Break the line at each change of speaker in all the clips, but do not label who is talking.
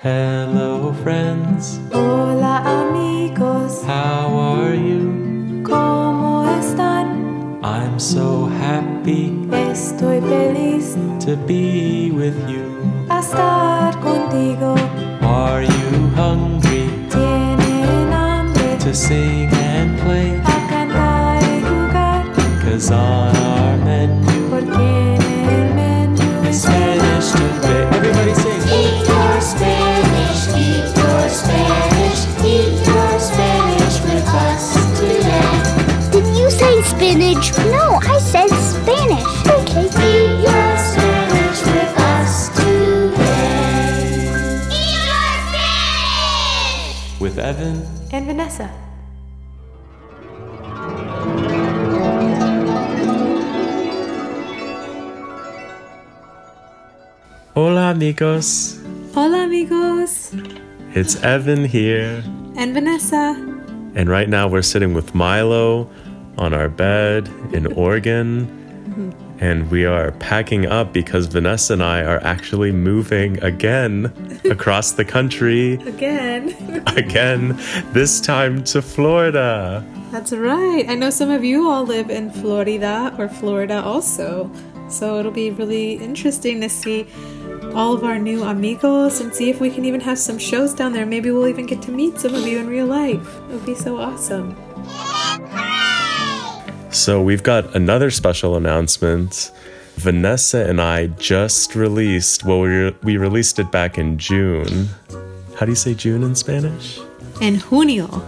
Hello, friends.
Hola amigos,
How are you?
¿cómo están?
I'm so happy
Estoy feliz
to be with you.
a estar contigo.
Are you hungry
Tienen hambre
to sing
say spinach? No, I said Spanish. Okay.
Eat your Spanish with us today. Eat your Spanish!
With Evan.
and Vanessa.
Hola, amigos.
Hola amigos
It's Evan here.
and Vanessa.
And right now we're sitting with Milo on our bed in Oregon. And we are packing up because Vanessa and I are actually moving again across the country.
Again.
Again, this time to Florida.
That's right. I know some of you all live in Florida or Florida also. So it'll be really interesting to see all of our new amigos and see if we can even have some shows down there. Maybe we'll even get to meet some of you in real life. It would be so awesome.
So we've got another special announcement. Vanessa and I just released, well, we, re- we released it back in June. How do you say June in Spanish?
En junio.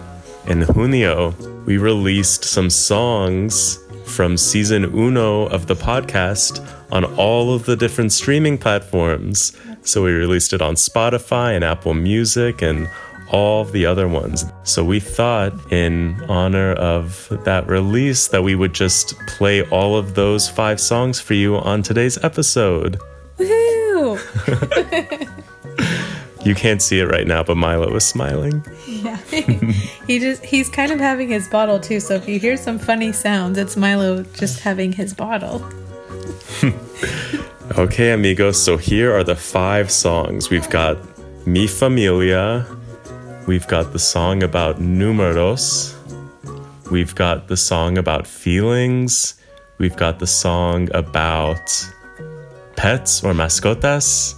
In junio, we released some songs from season uno of the podcast on all of the different streaming platforms. So we released it on Spotify and Apple Music and all the other ones. So we thought, in honor of that release, that we would just play all of those five songs for you on today's episode.
Woohoo!
You can't see it right now, but Milo is smiling.
yeah. he just he's kind of having his bottle too, so if you hear some funny sounds, it's Milo just having his bottle.
Okay, amigos, so here are the five songs. We've got Mi Familia, we've got the song about numeros, we've got the song about feelings, we've got the song about pets or mascotas,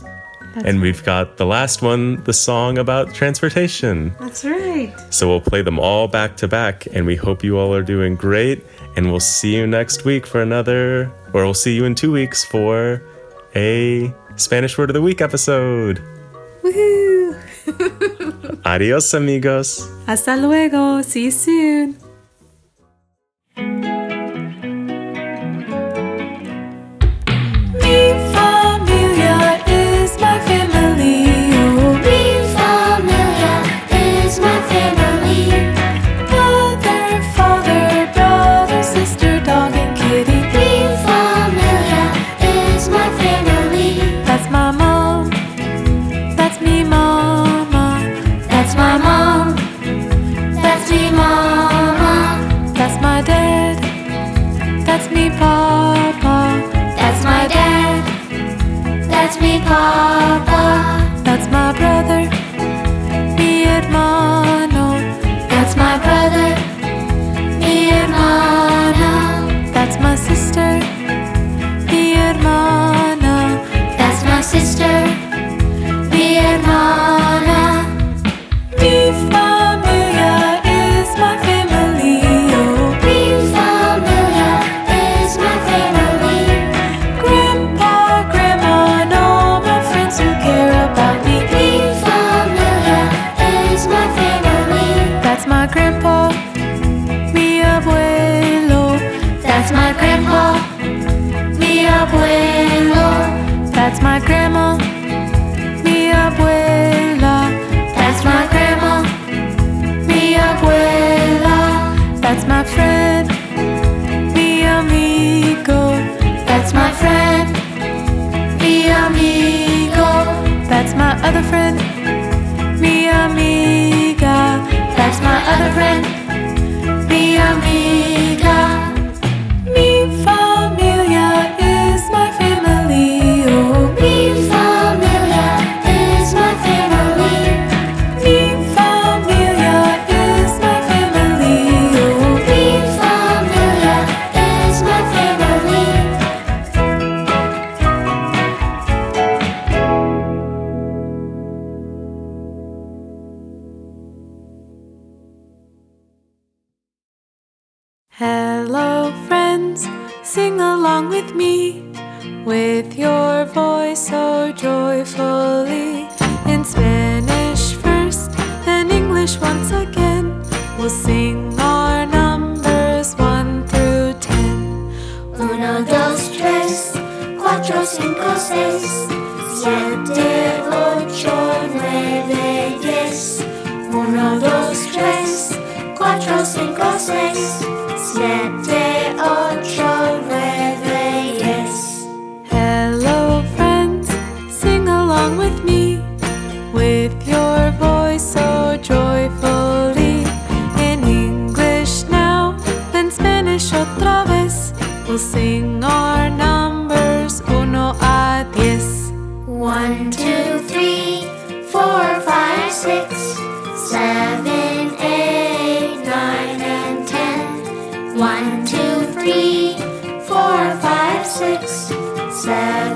and we've got the last one, the song about transportation.
That's right.
So we'll play them all back to back, and we hope you all are doing great. And we'll see you next week for another, or we'll see you in two weeks for a Spanish Word of the Week episode.
Woohoo!
Adios, amigos.
Hasta luego. See you soon. That's Mi
Uno, dos, tres Cuatro, cinco, seis Siete, ocho, nueve, diez.
Hello friends, sing along with me. With your voice so joyfully. In English now, then Spanish otra vez. We'll sing
six, seven, eight, nine, and ten. One, two, three, four, five, six, seven,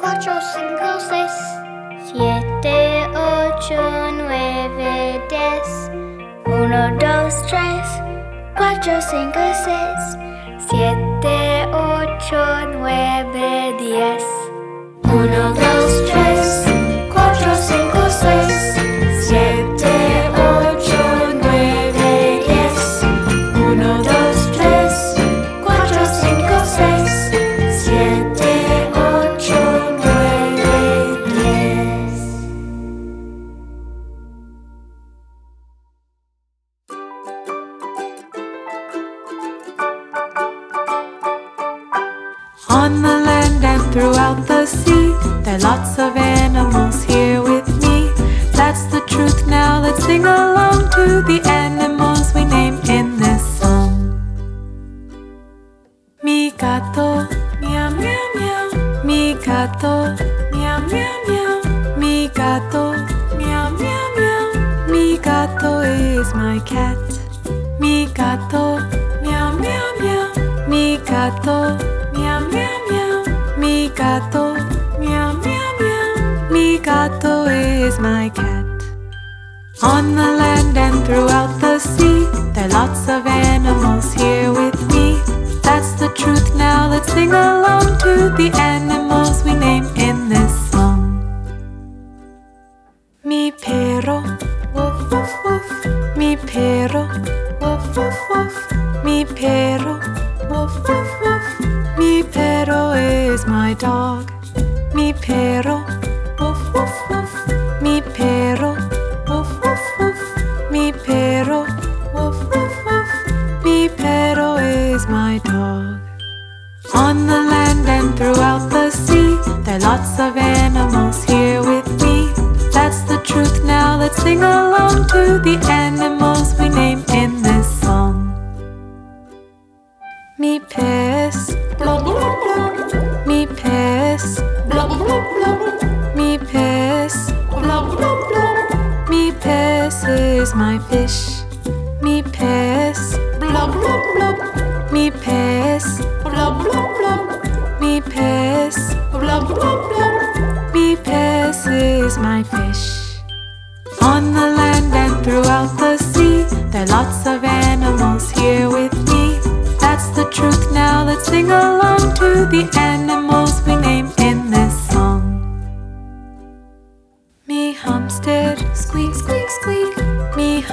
cuatro, cinco, seis, siete, ocho, nueve, diez. Uno, dos, tres, cuatro, cinco, seis, siete, ocho, nueve, diez. Uno, dos, tres, cuatro, cinco, seis,
throughout the sea, there are lots of animals here with me. That's the truth now. Let's sing along to the animals we name in this song. Mi gato, meow meow meow. Mi gato, meow meow meow. Mi gato, meow meow meow. Mi gato is my cat. Mi gato, meow meow meow. Mi gato, throughout the sea, there are lots of animals here with me. That's the truth now. Let's sing along to the animals we name in this song. Mi perro, woof woof woof. Mi perro, woof woof woof. Mi perro, woof woof woof. Mi perro is my dog. Mi perro, my fish.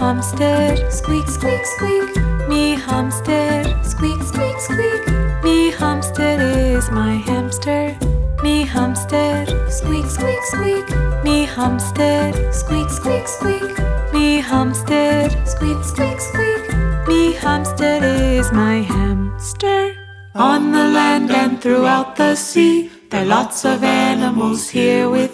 Homestead, squeak, squeak, squeak. Me Homestead, squeak, squeak, squeak. Me Homestead is my hamster. Me Homestead, squeak, squeak, squeak. Me Homestead, squeak, squeak, squeak. Me Homestead, squeak, squeak, squeak. Me Homestead is my hamster. On the land and throughout the sea, there are lots of animals here with.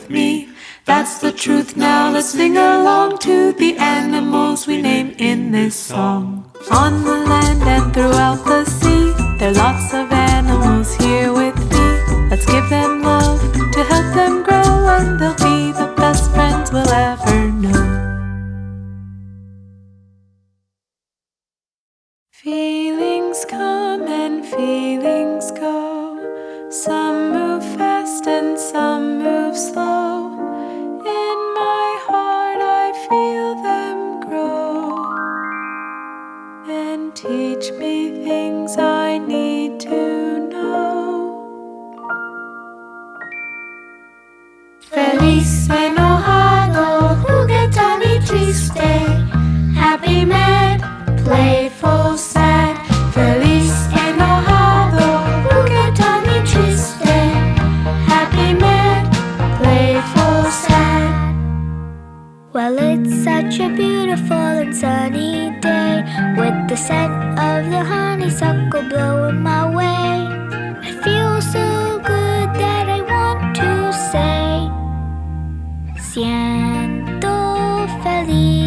That's the truth now. Let's sing along to the animals we name in this song. On the land and throughout the sea, there are lots of
Feliz enojado, juguetón y triste. Happy mad, playful, sad. Feliz enojado, juguetón y triste. Happy mad, playful, sad.
Well, it's such a beautiful and sunny day with the scent of the honeysuckle blowing my way. You.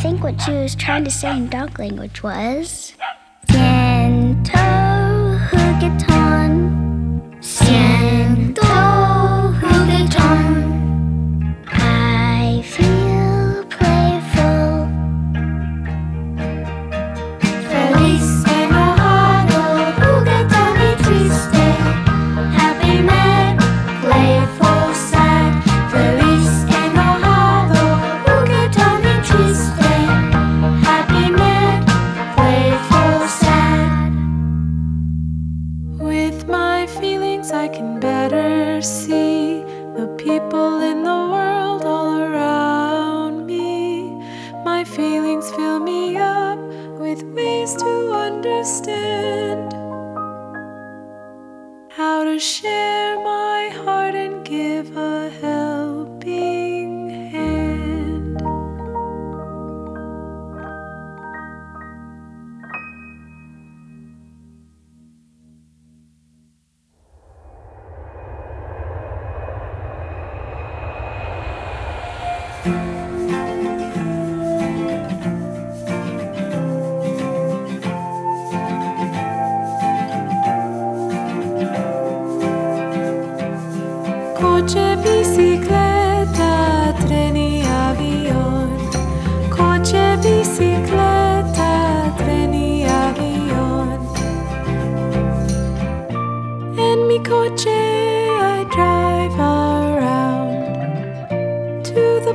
think what she was trying to say in dog language was.
mercy.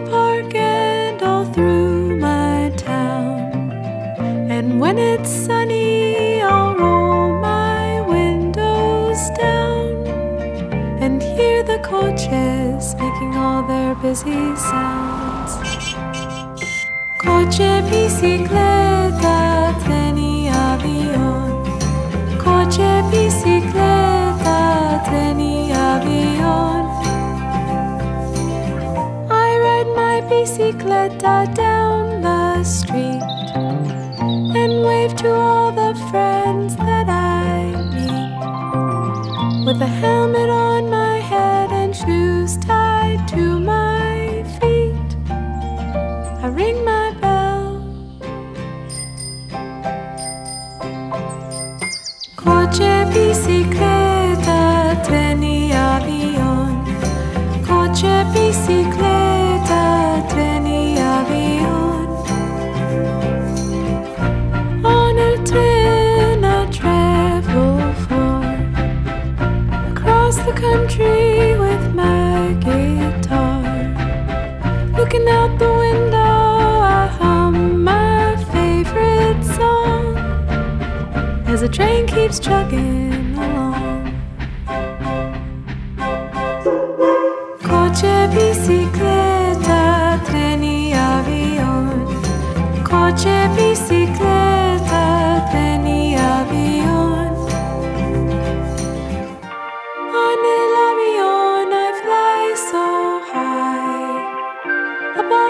park and all through my town. And when it's sunny, I'll roll my windows down and hear the coaches making all their busy sounds. Coche, bicicleta, teni avión. Coche, bicicleta, teni avión. bicicleta down the street and wave to all the friends that I meet. With a helmet on country with my guitar. Looking out the window, I hum my favorite song as the train keeps chugging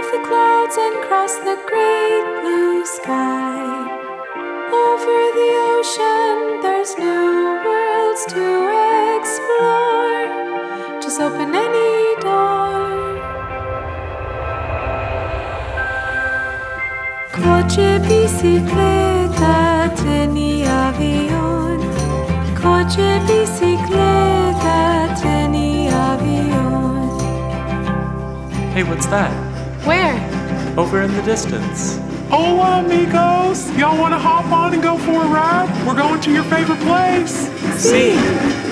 above the clouds and cross the great blue sky. Over the ocean, there's new worlds to explore. Just open any door. Coche, bicicleta, tren y avión. Coche, bicicleta, tren y avión.
Hey, what's that?
Where?
Over in the distance.
Oh, amigos! Y'all want to hop on and go for a ride? We're going to your favorite place.
See!